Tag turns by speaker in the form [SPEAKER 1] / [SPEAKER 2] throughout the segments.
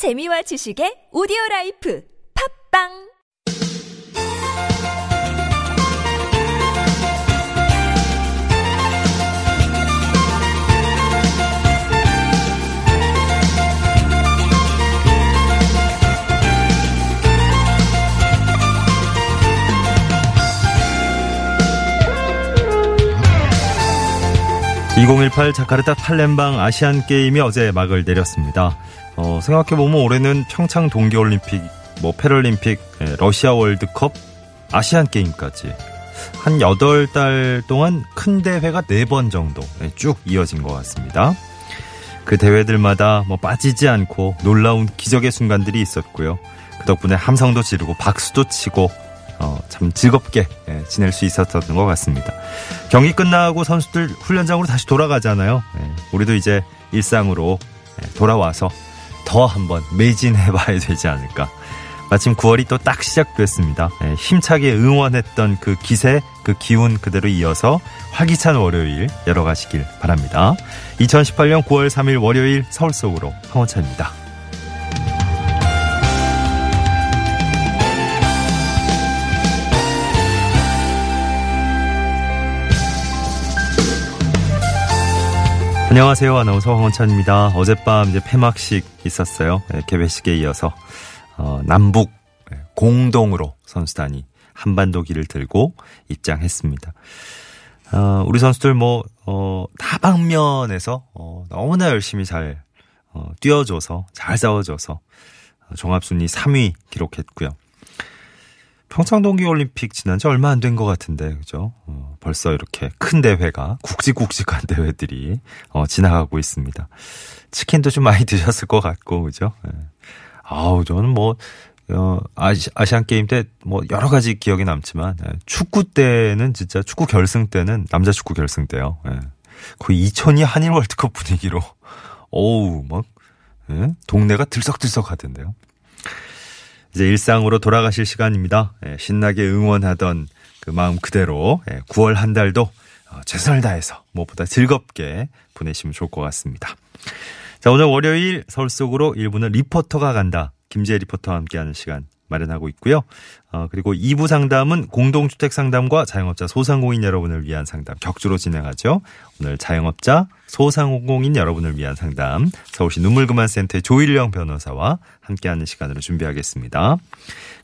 [SPEAKER 1] 재미와 지식의 오디오 라이프 팝빵
[SPEAKER 2] (2018) 자카르타 팔렘방 아시안 게임이 어제 막을 내렸습니다. 어, 생각해보면 올해는 평창 동계올림픽, 뭐 패럴림픽, 예, 러시아 월드컵, 아시안 게임까지 한 8달 동안 큰 대회가 4번 정도 예, 쭉 이어진 것 같습니다. 그 대회들마다 뭐 빠지지 않고 놀라운 기적의 순간들이 있었고요. 그 덕분에 함성도 지르고 박수도 치고 어, 참 즐겁게 예, 지낼 수 있었던 것 같습니다. 경기 끝나고 선수들 훈련장으로 다시 돌아가잖아요. 예, 우리도 이제 일상으로 예, 돌아와서 더 한번 매진해봐야 되지 않을까. 마침 9월이 또 딱 시작됐습니다. 예, 힘차게 응원했던 그 기세, 그 기운 그대로 이어서 활기찬 월요일 열어가시길 바랍니다. 2018년 9월 3일 월요일 서울 속으로 황원찬입니다. 안녕하세요. 아나운서 황원찬입니다. 어젯밤 이제 폐막식 있었어요. 예, 개회식에 이어서 어, 남북 예, 공동으로 선수단이 한반도 길을 들고 입장했습니다. 어, 우리 선수들 뭐 어, 다방면에서 어, 너무나 열심히 잘 어, 뛰어줘서 잘 싸워줘서 어, 종합순위 3위 기록했고요. 평창 동계올림픽 지난 지 얼마 안 된 것 같은데, 그죠? 어, 벌써 이렇게 큰 대회가, 굵직굵직한 대회들이, 어, 지나가고 있습니다. 치킨도 좀 많이 드셨을 것 같고, 그죠? 예. 아우, 저는 뭐, 어, 아시, 아시안 게임 때 뭐 여러 가지 기억이 남지만, 예. 축구 때는 진짜 축구 결승 때는, 남자 축구 결승 때요. 예. 거의 2002 한일 월드컵 분위기로, 어우, 막, 예? 동네가 들썩들썩 하던데요. 이제 일상으로 돌아가실 시간입니다. 예, 신나게 응원하던 그 마음 그대로 9월 한 달도 어, 최선을 다해서 무엇보다 즐겁게 보내시면 좋을 것 같습니다. 자, 오늘 월요일 서울 속으로 1부는 리포터가 간다. 김재 리포터와 함께하는 시간 마련하고 있고요. 어, 그리고 2부 상담은 공동주택 상담과 자영업자 소상공인 여러분을 위한 상담 격주로 진행하죠. 오늘 자영업자 소상공인 여러분을 위한 상담 서울시 눈물그만센터의 조일령 변호사와 함께하는 시간으로 준비하겠습니다.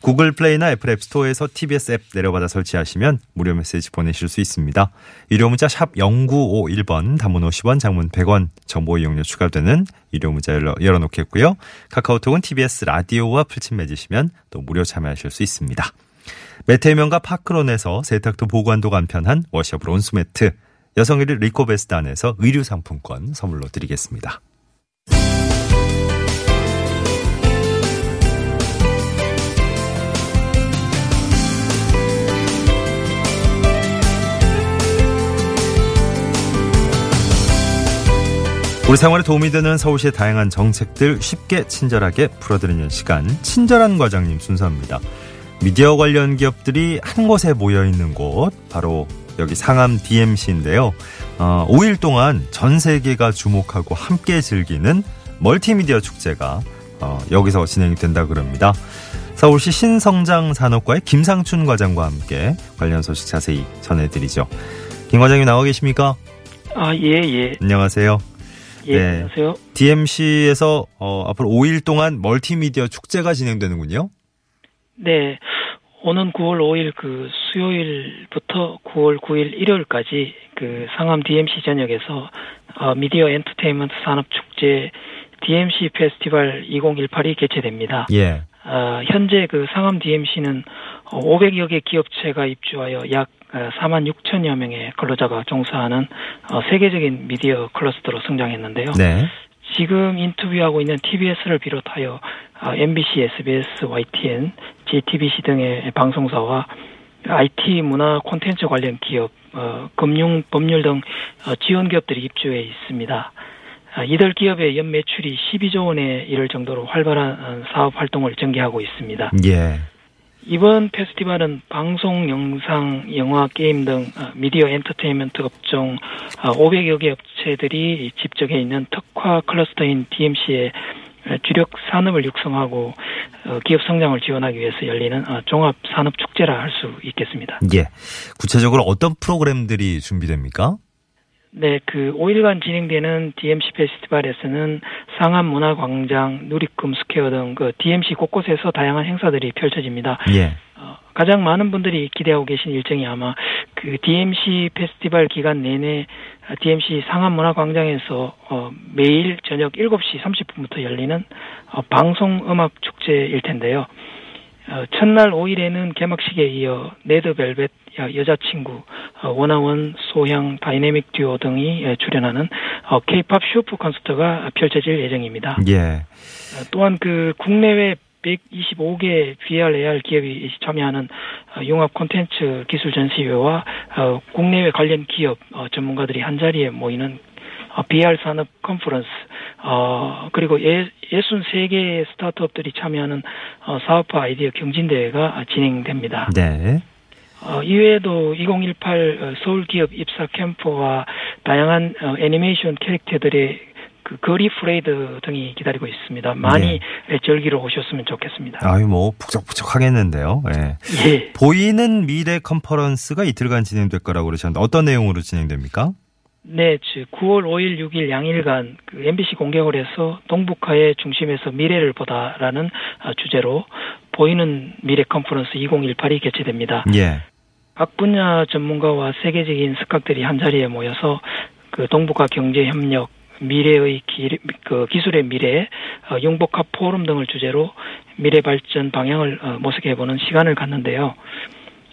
[SPEAKER 2] 구글 플레이나 애플 앱스토어에서 TBS 앱 내려받아 설치하시면 무료 메시지 보내실 수 있습니다. 유료 문자 샵 0951번 단문 50원 장문 100원 정보 이용료 추가되는 유료 문자 열어, 열어놓겠고요. 카카오톡은 TBS 라디오와 풀친 맺으시면 또 무료 참여하실 수 있습니다. 메테면과 파크론에서 세탁도 보관도 간편한 washable 온수매트 여성 1위 리코베스단에서 의류 상품권 선물로 드리겠습니다. 우리 생활에 도움이 되는 서울시의 다양한 정책들 쉽게 친절하게 풀어드리는 시간 친절한 과장님 순서입니다. 미디어 관련 기업들이 한 곳에 모여 있는 곳 바로 여기 상암 DMC인데요. 어, 5일 동안 전 세계가 주목하고 함께 즐기는 멀티미디어 축제가 어, 여기서 진행이 된다 그럽니다. 서울시 신성장 산업과의 김상춘 과장과 함께 관련 소식 자세히 전해드리죠. 김 과장님 나와 계십니까?
[SPEAKER 3] 아, 예, 예.
[SPEAKER 2] 안녕하세요.
[SPEAKER 3] 예,
[SPEAKER 2] 네.
[SPEAKER 3] 안녕하세요.
[SPEAKER 2] DMC에서 어, 앞으로 5일 동안 멀티미디어 축제가 진행되는군요.
[SPEAKER 3] 네. 오는 9월 5일 그 수요일부터 9월 9일 일요일까지 그 상암 DMC 전역에서 어, 미디어 엔터테인먼트 산업 축제 DMC 페스티벌 2018이 개최됩니다.
[SPEAKER 2] 예.
[SPEAKER 3] 어, 현재 그 상암 DMC는 500여 개 기업체가 입주하여 약 4만 6천여 명의 근로자가 종사하는 어, 세계적인 미디어 클러스터로 성장했는데요.
[SPEAKER 2] 네.
[SPEAKER 3] 지금 인터뷰하고 있는 TBS를 비롯하여 어, MBC, SBS, YTN, JTBC 등의 방송사와 IT 문화 콘텐츠 관련 기업, 어, 금융, 법률 등 지원 기업들이 입주해 있습니다. 이들 기업의 연 매출이 12조 원에 이를 정도로 활발한 사업 활동을 전개하고 있습니다.
[SPEAKER 2] 예.
[SPEAKER 3] 이번 페스티벌은 방송, 영상, 영화, 게임 등 미디어 엔터테인먼트 업종 500여 개 업체들이 집적해 있는 특화 클러스터인 DMC에 주력 산업을 육성하고 어, 기업 성장을 지원하기 위해서 열리는 어, 종합 산업 축제라 할 수 있겠습니다.
[SPEAKER 2] 예. 구체적으로 어떤 프로그램들이 준비됩니까?
[SPEAKER 3] 네, 그 5일간 진행되는 DMC 페스티벌에서는 상암 문화광장, 누리꿈 스퀘어 등 그 DMC 곳곳에서 다양한 행사들이 펼쳐집니다.
[SPEAKER 2] 예.
[SPEAKER 3] 어, 가장 많은 분들이 기대하고 계신 일정이 아마 그 DMC 페스티벌 기간 내내 DMC 상암 문화광장에서 어, 매일 저녁 7시 30분부터 열리는 어, 방송 음악 축제일 텐데요. 어, 첫날 5일에는 개막식에 이어 네드벨벳 여자친구, 어, 원아원, 소향, 다이내믹 듀오 등이 예, 출연하는 어, K-팝 슈퍼 콘서트가 펼쳐질 예정입니다.
[SPEAKER 2] 예.
[SPEAKER 3] 어, 또한 그 국내외 125개 VR, AR 기업이 참여하는 어, 융합 콘텐츠 기술 전시회와 어, 국내외 관련 기업 어, 전문가들이 한 자리에 모이는 VR 산업 컨퍼런스, 어, 그리고 예, 63개 스타트업들이 참여하는 어, 사업화 아이디어 경진대회가 진행됩니다.
[SPEAKER 2] 네.
[SPEAKER 3] 어, 이외에도 2018 서울 기업 입사 캠프와 다양한 어, 애니메이션 캐릭터들의 그 거리 퍼레이드 등이 기다리고 있습니다. 많이 네. 즐기러 오셨으면 좋겠습니다.
[SPEAKER 2] 아유 뭐 북적북적 하겠는데요. 예. 예. 보이는 미래 컨퍼런스가 이틀간 진행될 거라고 그러셨는데 어떤 내용으로 진행됩니까?
[SPEAKER 3] 네, 9월 5일, 6일 양일간 그 MBC 공개홀 에서 동북아의 중심에서 미래를 보다라는 어, 주제로 보이는 미래 컨퍼런스 2018이 개최됩니다.
[SPEAKER 2] 예.
[SPEAKER 3] 각 분야 전문가와 세계적인 스각들이 한 자리에 모여서 그 동북아 경제 협력, 미래의 기, 그 기술의 미래, 어, 융복합 포럼 등을 주제로 미래 발전 방향을 어, 모색해보는 시간을 갖는데요.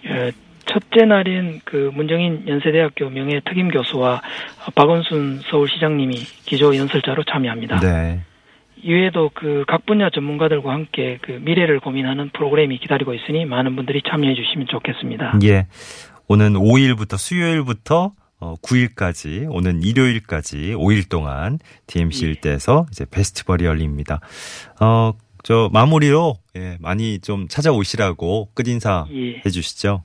[SPEAKER 3] 어, 첫째 날인 그 문정인 연세대학교 명예 특임 교수와 박원순 서울시장님이 기조 연설자로 참여합니다.
[SPEAKER 2] 네.
[SPEAKER 3] 이외에도 그 각 분야 전문가들과 함께 그 미래를 고민하는 프로그램이 기다리고 있으니 많은 분들이 참여해 주시면 좋겠습니다.
[SPEAKER 2] 예. 오는 5일부터 수요일부터 9일까지 오는 일요일까지 5일 동안 DMC 예. 일대에서 이제 페스티벌이 열립니다. 어, 저 마무리로 예, 많이 좀 찾아오시라고 끝인사 예. 해 주시죠.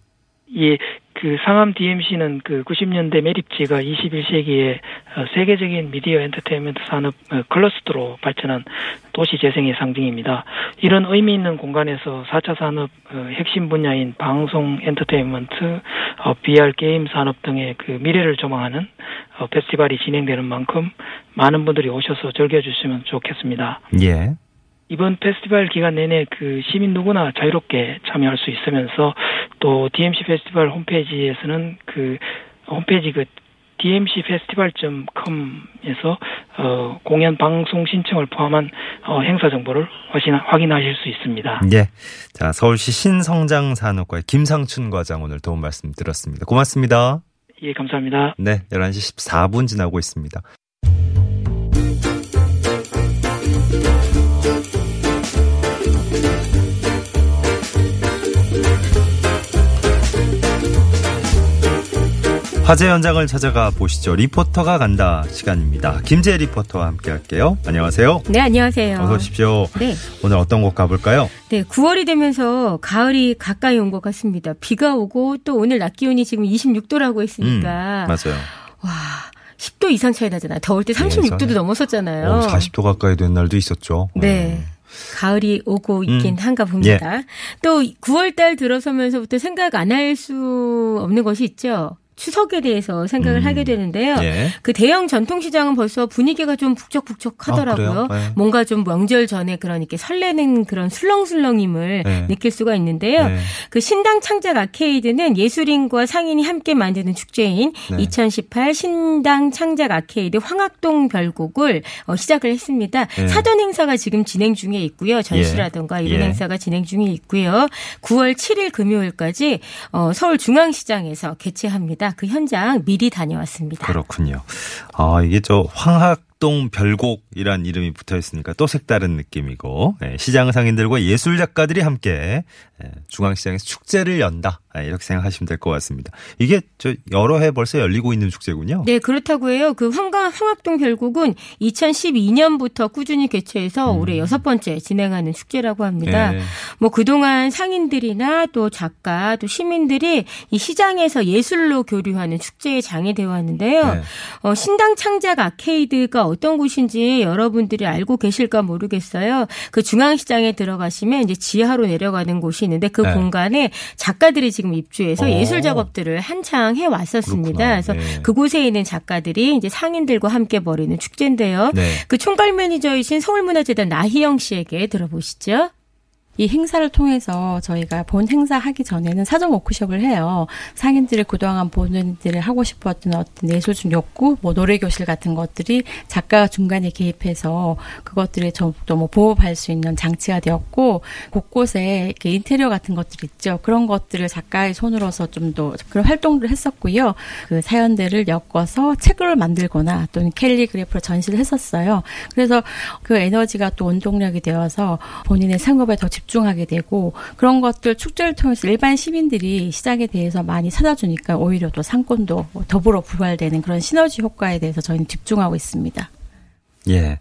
[SPEAKER 3] 예, 그 상암 DMC는 그 90년대 매립지가 21세기의 어, 세계적인 미디어 엔터테인먼트 산업 어, 클러스터로 발전한 도시 재생의 상징입니다. 이런 의미 있는 공간에서 4차 산업 어, 핵심 분야인 방송 엔터테인먼트, VR 게임 산업 등의 그 미래를 조망하는 페스티벌이 진행되는 만큼 많은 분들이 오셔서 즐겨주시면 좋겠습니다.
[SPEAKER 2] 예.
[SPEAKER 3] 이번 페스티벌 기간 내내 그 시민 누구나 자유롭게 참여할 수 있으면서 또 DMC 페스티벌 홈페이지에서는 그 홈페이지 그 DMC 페스티벌.com에서 어, 공연 방송 신청을 포함한 어, 행사 정보를 확인, 확인하실 수 있습니다.
[SPEAKER 2] 예. 자, 서울시 신성장 산업과의 김상춘 과장 오늘 도움 말씀 드렸습니다. 고맙습니다.
[SPEAKER 3] 예, 감사합니다.
[SPEAKER 2] 네, 11시 14분 지나고 있습니다. 화재 현장을 찾아가 보시죠. 리포터가 간다 시간입니다. 김재 리포터와 함께 할게요. 안녕하세요.
[SPEAKER 4] 네, 안녕하세요.
[SPEAKER 2] 어서 오십시오. 네. 오늘 어떤 곳 가볼까요?
[SPEAKER 4] 네, 9월이 되면서 가을이 가까이 온 것 같습니다. 비가 오고 또 오늘 낮 기온이 지금 26도라고 했으니까.
[SPEAKER 2] 음, 맞아요.
[SPEAKER 4] 와. 10도 이상 차이 나잖아요. 더울 때 36도도 네, 넘었었잖아요.
[SPEAKER 2] 어, 40도 가까이 된 날도 있었죠.
[SPEAKER 4] 네. 음. 가을이 오고 있긴 음. 한가 봅니다. 예. 또 9월 달 들어서면서부터 생각 안 할 수 없는 것이 있죠. 추석에 대해서 생각을 음. 하게 되는데요. 예. 그 대형 전통시장은 벌써 분위기가 좀 북적북적하더라고요. 아, 네. 뭔가 좀 명절 전에 그러니까 설레는 그런 술렁술렁임을 네. 느낄 수가 있는데요. 네. 그 신당 창작 아케이드는 예술인과 상인이 함께 만드는 축제인 2018 신당 창작 아케이드 황학동 별곡을 어, 시작을 했습니다. 네. 사전 행사가 지금 진행 중에 있고요. 전시라든가 예. 이런 예. 행사가 진행 중에 있고요. 9월 7일 금요일까지 어, 서울 중앙시장에서 개최합니다. 그 현장 미리 다녀왔습니다.
[SPEAKER 2] 그렇군요. 아, 이게 저 황학 동 별곡이란 이름이 붙어 있으니까 또 색다른 느낌이고 네, 시장 상인들과 예술 작가들이 함께 네, 중앙시장에서 축제를 연다 아, 이렇게 생각하시면 될 것 같습니다. 이게 저 여러 해 벌써 열리고 있는 축제군요.
[SPEAKER 4] 네, 그렇다고 해요. 그 황강 황학동 별곡은 2012년부터 꾸준히 개최해서 음. 올해 여섯 번째 진행하는 축제라고 합니다. 네. 뭐 그동안 상인들이나 또 작가 또 시민들이 이 시장에서 예술로 교류하는 축제의 장이 되어 왔는데요. 네. 어, 신당 창작 아케이드가 어떤 곳인지 여러분들이 알고 계실까 모르겠어요. 그 중앙시장에 들어가시면 이제 지하로 내려가는 곳이 있는데 그 네. 공간에 작가들이 지금 입주해서 오. 어. 예술 작업들을 한창 해 왔었습니다. 그래서 네. 그곳에 있는 작가들이 이제 상인들과 함께 벌이는 축제인데요. 네. 그 총괄 매니저이신 서울문화재단 나희영 씨에게 들어보시죠.
[SPEAKER 5] 이 행사를 통해서 저희가 본 행사 하기 전에는 사전 워크숍을 해요. 상인들이 그동안 본인들이 하고 싶었던 어떤 예술적 욕구, 뭐 노래 교실 같은 것들이 작가가 중간에 개입해서 그것들이 좀더 뭐 보호할 수 있는 장치가 되었고 곳곳에 이렇게 인테리어 같은 것들 있죠. 그런 것들을 작가의 손으로서 좀 더 그런 활동들을 했었고요. 그 사연들을 엮어서 책을 만들거나 또는 캘리그래프로 전시를 했었어요. 그래서 그 에너지가 또 원동력이 되어서 본인의 생업에 더 집. 집중하게 되고 그런 것들 축제를 통해서 일반 시민들이 시장에 대해서 많이 찾아주니까 오히려 또 상권도 더불어 부활되는 그런 시너지 효과에 대해서 저희는 집중하고 있습니다.
[SPEAKER 2] 예.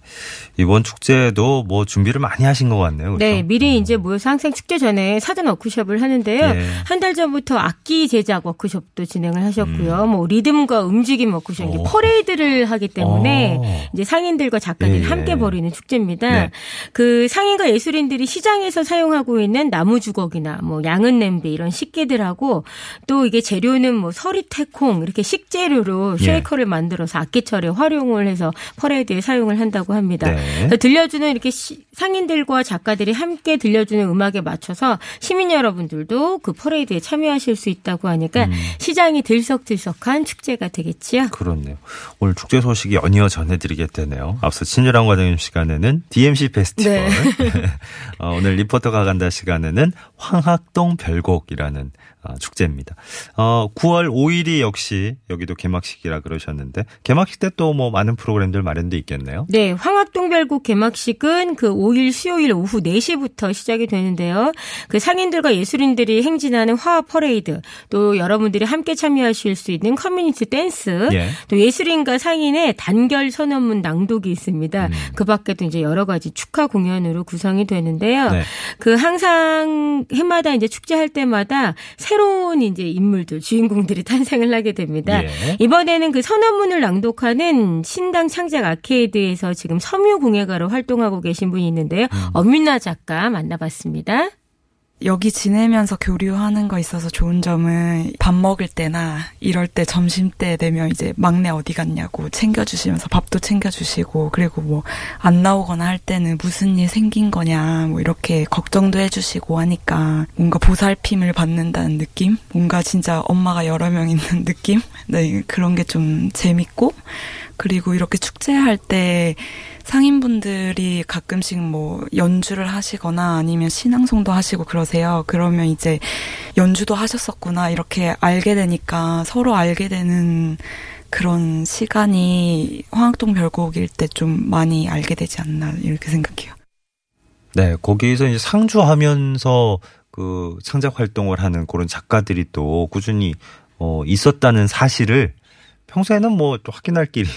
[SPEAKER 2] 이번 축제도 뭐 준비를 많이 하신 것 같네요. 그렇죠?
[SPEAKER 4] 네, 미리 이제 모여서 항상 축제 전에 사전 워크숍을 하는데요. 예. 한달 전부터 악기 제작 워크숍도 진행을 하셨고요. 음. 뭐 리듬과 움직임 워크숍, 이 퍼레이드를 하기 때문에 오. 어. 이제 상인들과 작가들이 예. 함께 벌이는 축제입니다. 네. 그 상인과 예술인들이 시장에서 사용하고 있는 나무 주걱이나 뭐 양은 냄비 이런 식기들하고 또 이게 재료는 뭐 서리태콩 이렇게 식재료로 예. 쉐이커를 만들어서 악기처럼 활용을 해서 퍼레이드에 사용을 한다고 합니다. 네. 들려주는 이렇게 시, 상인들과 작가들이 함께 들려주는 음악에 맞춰서 시민 여러분들도 그 퍼레이드에 참여하실 수 있다고 하니까 음. 시장이 들썩들썩한 축제가 되겠지요.
[SPEAKER 2] 그렇네요. 오늘 축제 소식이 연이어 전해드리게 되네요. 앞서 친절한 과장님 시간에는 DMC 페스티벌, 네. 어, 오늘 리포터가 간다 시간에는 황학동 별곡이라는 아, 축제입니다. 어, 9월 5일이 역시 여기도 개막식이라 그러셨는데 개막식 때 또 뭐 많은 프로그램들 마련돼 있겠네요.
[SPEAKER 4] 네, 황학동별곡 개막식은 그 5일 수요일 오후 4시부터 시작이 되는데요. 그 상인들과 예술인들이 행진하는 화합 퍼레이드, 또 여러분들이 함께 참여하실 수 있는 커뮤니티 댄스, 예. 또 예술인과 상인의 단결 선언문 낭독이 있습니다. 음. 그 밖에도 이제 여러 가지 축하 공연으로 구성이 되는데요. 네. 그 항상 해마다 이제 축제할 때마다 새로운 이제 인물들, 주인공들이 탄생을 하게 됩니다. 예. 이번에는 그 선언문을 낭독하는 신당 창작 아케이드 에서 지금 섬유공예가로 활동하고 계신 분이 있는데요. 음. 엄윤아 작가 만나봤습니다.
[SPEAKER 6] 여기 지내면서 교류하는 거 있어서 좋은 점은 밥 먹을 때나 이럴 때 점심 때 되면 이제 막내 어디 갔냐고 챙겨주시면서 밥도 챙겨주시고 그리고 뭐 안 나오거나 할 때는 무슨 일 생긴 거냐 뭐 이렇게 걱정도 해주시고 하니까 뭔가 보살핌을 받는다는 느낌? 뭔가 진짜 엄마가 여러 명 있는 느낌? 네, 그런 게 좀 재밌고 그리고 이렇게 축제할 때 상인분들이 가끔씩 뭐 연주를 하시거나 아니면 신앙송도 하시고 그러세요. 그러면 이제 연주도 하셨었구나 이렇게 알게 되니까 서로 알게 되는 그런 시간이 황학동 별곡일 때 좀 많이 알게 되지 않나 이렇게 생각해요.
[SPEAKER 2] 네, 거기에서 이제 상주하면서 그 창작 활동을 하는 그런 작가들이 또 꾸준히 어 있었다는 사실을 평소에는 뭐 또 확인할 길이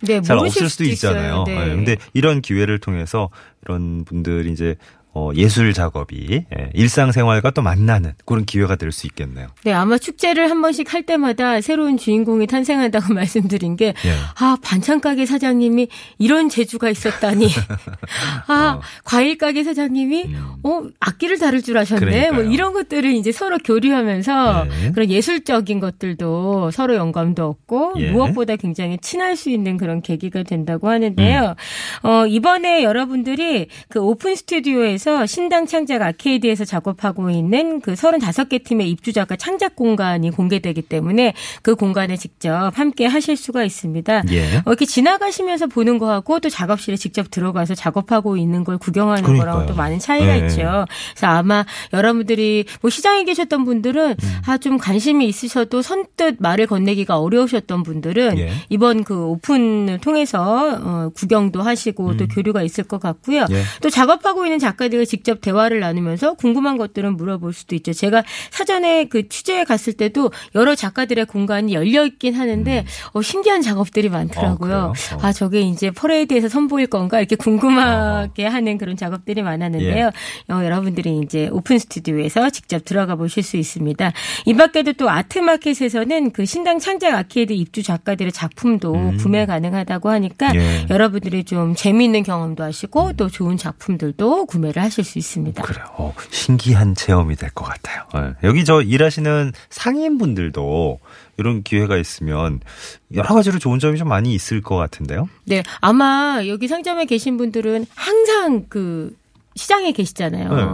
[SPEAKER 2] 네, 잘 없을 수도 있잖아요. 네. 네. 근데 이런 기회를 통해서 이런 분들이 이제 어, 예술 작업이 예, 일상생활과 또 만나는 그런 기회가 될 수 있겠네요.
[SPEAKER 4] 네, 아마 축제를 한 번씩 할 때마다 새로운 주인공이 탄생한다고 말씀드린 게, 예. 아, 반찬 가게 사장님이 이런 재주가 있었다니. 아, 어. 과일 가게 사장님이, 음. 어, 악기를 다룰 줄 아셨네. 뭐 그러니까요. 뭐 이런 것들을 이제 서로 교류하면서 예. 그런 예술적인 것들도 서로 영감도 얻고 예. 무엇보다 굉장히 친할 수 있는 그런 계기가 된다고 하는데요. 음. 어, 이번에 여러분들이 그 오픈 스튜디오에서 통해서 신당 창작 아케이드에서 작업하고 있는 그 35개 팀의 입주자가 창작 공간이 공개되기 때문에 그 공간에 직접 함께 하실 수가 있습니다. 예. 어, 이렇게 지나가시면서 보는 거하고 또 작업실에 직접 들어가서 작업하고 있는 걸 구경하는 그러니까요. 거랑 또 많은 차이가 예. 있죠. 그래서 아마 여러분들이 뭐 시장에 계셨던 분들은 음. 아 좀 관심이 있으셔도 선뜻 말을 건네기가 어려우셨던 분들은 예. 이번 그 오픈을 통해서 어, 구경도 하시고 음. 또 교류가 있을 것 같고요. 예. 또 작업하고 있는 작가 작가들과 직접 대화를 나누면서 궁금한 것들은 물어볼 수도 있죠. 제가 사전에 그 취재에 갔을 때도 여러 작가들의 공간이 열려 있긴 하는데 음. 어, 신기한 작업들이 많더라고요. 어, 어. 아 저게 이제 퍼레이드에서 선보일 건가 이렇게 궁금하게 어. 하는 그런 작업들이 많았는데요. 예. 어, 여러분들이 이제 오픈 스튜디오에서 직접 들어가 보실 수 있습니다. 이 밖에도 또 아트마켓에서는 그 신당 창작 아케이드 입주 작가들의 작품도 음. 구매 가능하다고 하니까 예. 여러분들이 좀 재미있는 경험도 하시고 음. 또 좋은 작품들도 구매를 하실 수 있습니다.
[SPEAKER 2] 그래요. 어, 신기한 체험이 될 것 같아요. 네. 여기 저 일하시는 상인분들도 이런 기회가 있으면 여러 가지로 좋은 점이 좀 많이 있을 것 같은데요.
[SPEAKER 4] 네, 아마 여기 상점에 계신 분들은 항상 그 시장에 계시잖아요. 네.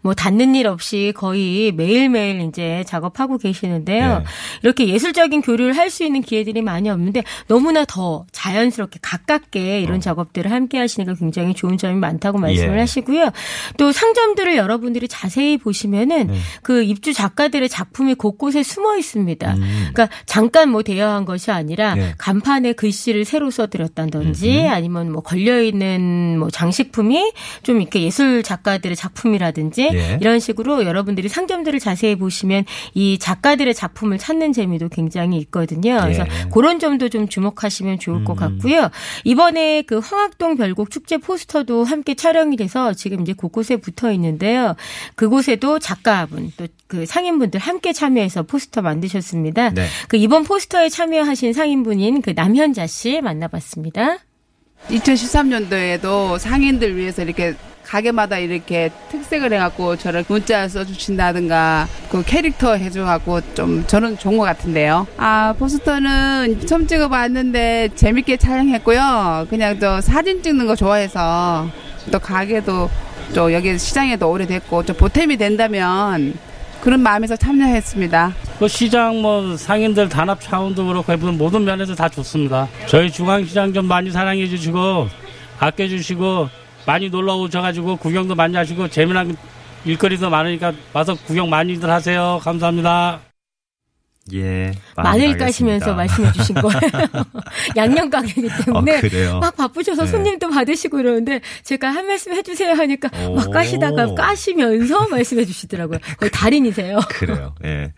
[SPEAKER 4] 뭐 닿는 일 없이 거의 매일매일 이제 작업하고 계시는데요. 네. 이렇게 예술적인 교류를 할 수 있는 기회들이 많이 없는데 너무나 더 자연스럽게 가깝게 이런 어. 작업들을 함께 하시니까 굉장히 좋은 점이 많다고 말씀을 예. 하시고요. 또 상점들을 여러분들이 자세히 보시면은 네. 그 입주 작가들의 작품이 곳곳에 숨어 있습니다. 음. 그러니까 잠깐 뭐 대여한 것이 아니라 네. 간판에 글씨를 새로 써드렸다든지 음흠. 아니면 뭐 걸려 있는 뭐 장식품이 좀 이렇게 예술 예술 작가들의 작품이라든지 예. 이런 식으로 여러분들이 상점들을 자세히 보시면 이 작가들의 작품을 찾는 재미도 굉장히 있거든요. 그래서 예. 그런 점도 좀 주목하시면 좋을 음. 것 같고요. 이번에 그 황학동 별곡 축제 포스터도 함께 촬영이 돼서 지금 이제 곳곳에 붙어 있는데요. 그곳에도 작가분 또 그 상인분들 함께 참여해서 포스터 만드셨습니다. 네. 그 이번 포스터에 참여하신 상인분인 그 남현자 씨 만나봤습니다.
[SPEAKER 7] 2013년도에도 상인들 위해서 이렇게 가게마다 이렇게 특색을 해갖고 저를 문자 써주신다든가 그 캐릭터 해줘갖고 좀 저는 좋은 것 같은데요. 아 포스터는 처음 찍어봤는데 재밌게 촬영했고요. 그냥 저 사진 찍는 거 좋아해서 또 가게도 또 여기 시장에도 오래됐고 좀 보탬이 된다면 그런 마음에서 참여했습니다.
[SPEAKER 8] 그 시장 뭐 상인들 단합 차원도 그렇고 모든 면에서 다 좋습니다. 저희 중앙시장 좀 많이 사랑해 주시고 아껴 주시고 많이 놀러 오셔가지고 구경도 많이 하시고 재미난 일거리도 많으니까 와서 구경 많이들 하세요. 감사합니다.
[SPEAKER 2] 예.
[SPEAKER 4] 마늘 까시면서 말씀해 주신 거예요. 양념 가게이기 때문에 어, 막 바쁘셔서 네. 손님도 받으시고 이러는데 제가 한 말씀 해주세요 하니까 오. 막 까시다가 까시면서 말씀해 주시더라고요. 거의 달인이세요.
[SPEAKER 2] 그래요. 예.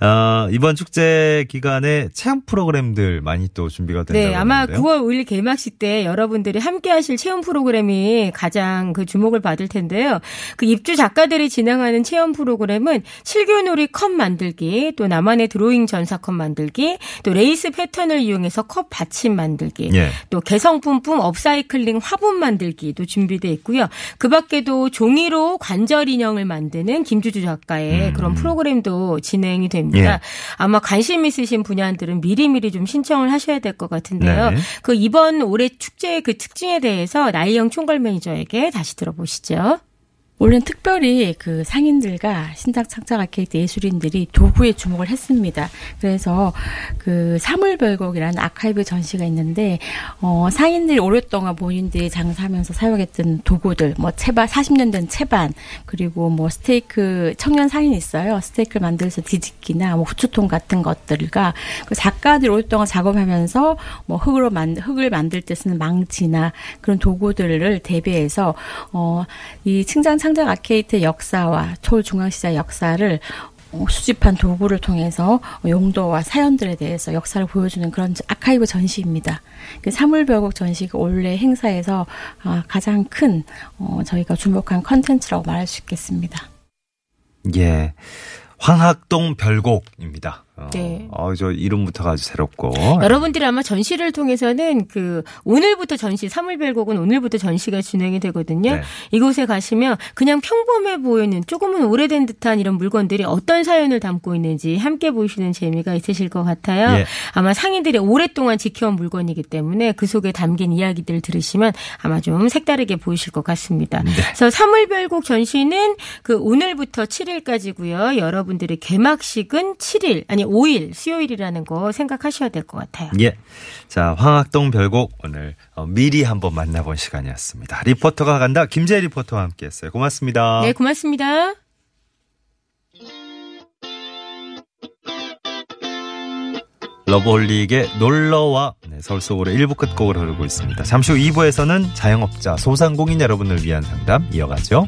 [SPEAKER 2] 어, 이번 축제 기간에 체험 프로그램들 많이 또 준비가 된다고 네,
[SPEAKER 4] 아마 9월 5일 개막식 때 여러분들이 함께 하실 체험 프로그램이 가장 그 주목을 받을 텐데요. 그 입주 작가들이 진행하는 체험 프로그램은 칠교놀이 컵 만들기 또 나만의 드로잉 전사컵 만들기, 또 레이스 패턴을 이용해서 컵 받침 만들기, 예. 또 개성뿜뿜 업사이클링 화분 만들기도 준비되어 있고요. 그 밖에도 종이로 관절 인형을 만드는 김주주 작가의 음. 그런 프로그램도 진행이 됩니다. 예. 아마 관심 있으신 분야들은 미리미리 좀 신청을 하셔야 될 것 같은데요. 네. 그 이번 올해 축제의 그 특징에 대해서 나이영 총괄 매니저에게 다시 들어보시죠.
[SPEAKER 5] 올해는 특별히 그 상인들과 신작 창작 아케이드 예술인들이 도구에 주목을 했습니다. 그래서 그 사물별곡이라는 아카이브 전시가 있는데 어 상인들이 오랫동안 본인들이 장사하면서 사용했던 도구들 뭐 채반 40년 된 채반 그리고 뭐 스테이크 청년 상인이 있어요. 스테이크를 만들어서 뒤집기나 뭐 후추통 같은 것들과 그 작가들이 오랫동안 작업하면서 뭐 흙으로 만 흙을 만들 때 쓰는 망치나 그런 도구들을 대비해서 어 이 층장 창작 아케이트 역사와 서울 중앙시장 역사를 어, 수집한 도구를 통해서 용도와 사연들에 대해서 역사를 보여주는 그런 아카이브 전시입니다. 그 사물별곡 전시가 올해 행사에서 아, 가장 큰 어, 저희가 주목한 컨텐츠라고 말할 수 있겠습니다.
[SPEAKER 2] 예. 황학동 별곡입니다. 어, 네. 어, 저 이름부터가 아주 새롭고.
[SPEAKER 4] 여러분들이 아마 전시를 통해서는 그 오늘부터 전시, 3월 별곡은 오늘부터 전시가 진행이 되거든요. 네. 이곳에 가시면 그냥 평범해 보이는 조금은 오래된 듯한 이런 물건들이 어떤 사연을 담고 있는지 함께 보시는 재미가 있으실 것 같아요. 예. 아마 상인들이 오랫동안 지켜온 물건이기 때문에 그 속에 담긴 이야기들 들으시면 아마 좀 색다르게 보이실 것 같습니다. 네. 그래서 3월 별곡 전시는 그 오늘부터 7일까지고요. 여러분들의 개막식은 7일 아니 5일 수요일이라는 거 생각하셔야 될 것 같아요.
[SPEAKER 2] 예. 자, 황학동 별곡 오늘 어, 미리 한번 만나본 시간이었습니다. 리포터가 간다. 김재 리포터와 함께 했어요. 고맙습니다.
[SPEAKER 4] 네, 고맙습니다.
[SPEAKER 2] 러브홀릭의 놀러와 네, 서울 속으로 1부 끝곡을 흐르고 있습니다. 잠시 후 2부에서는 자영업자, 소상공인 여러분을 위한 상담 이어가죠.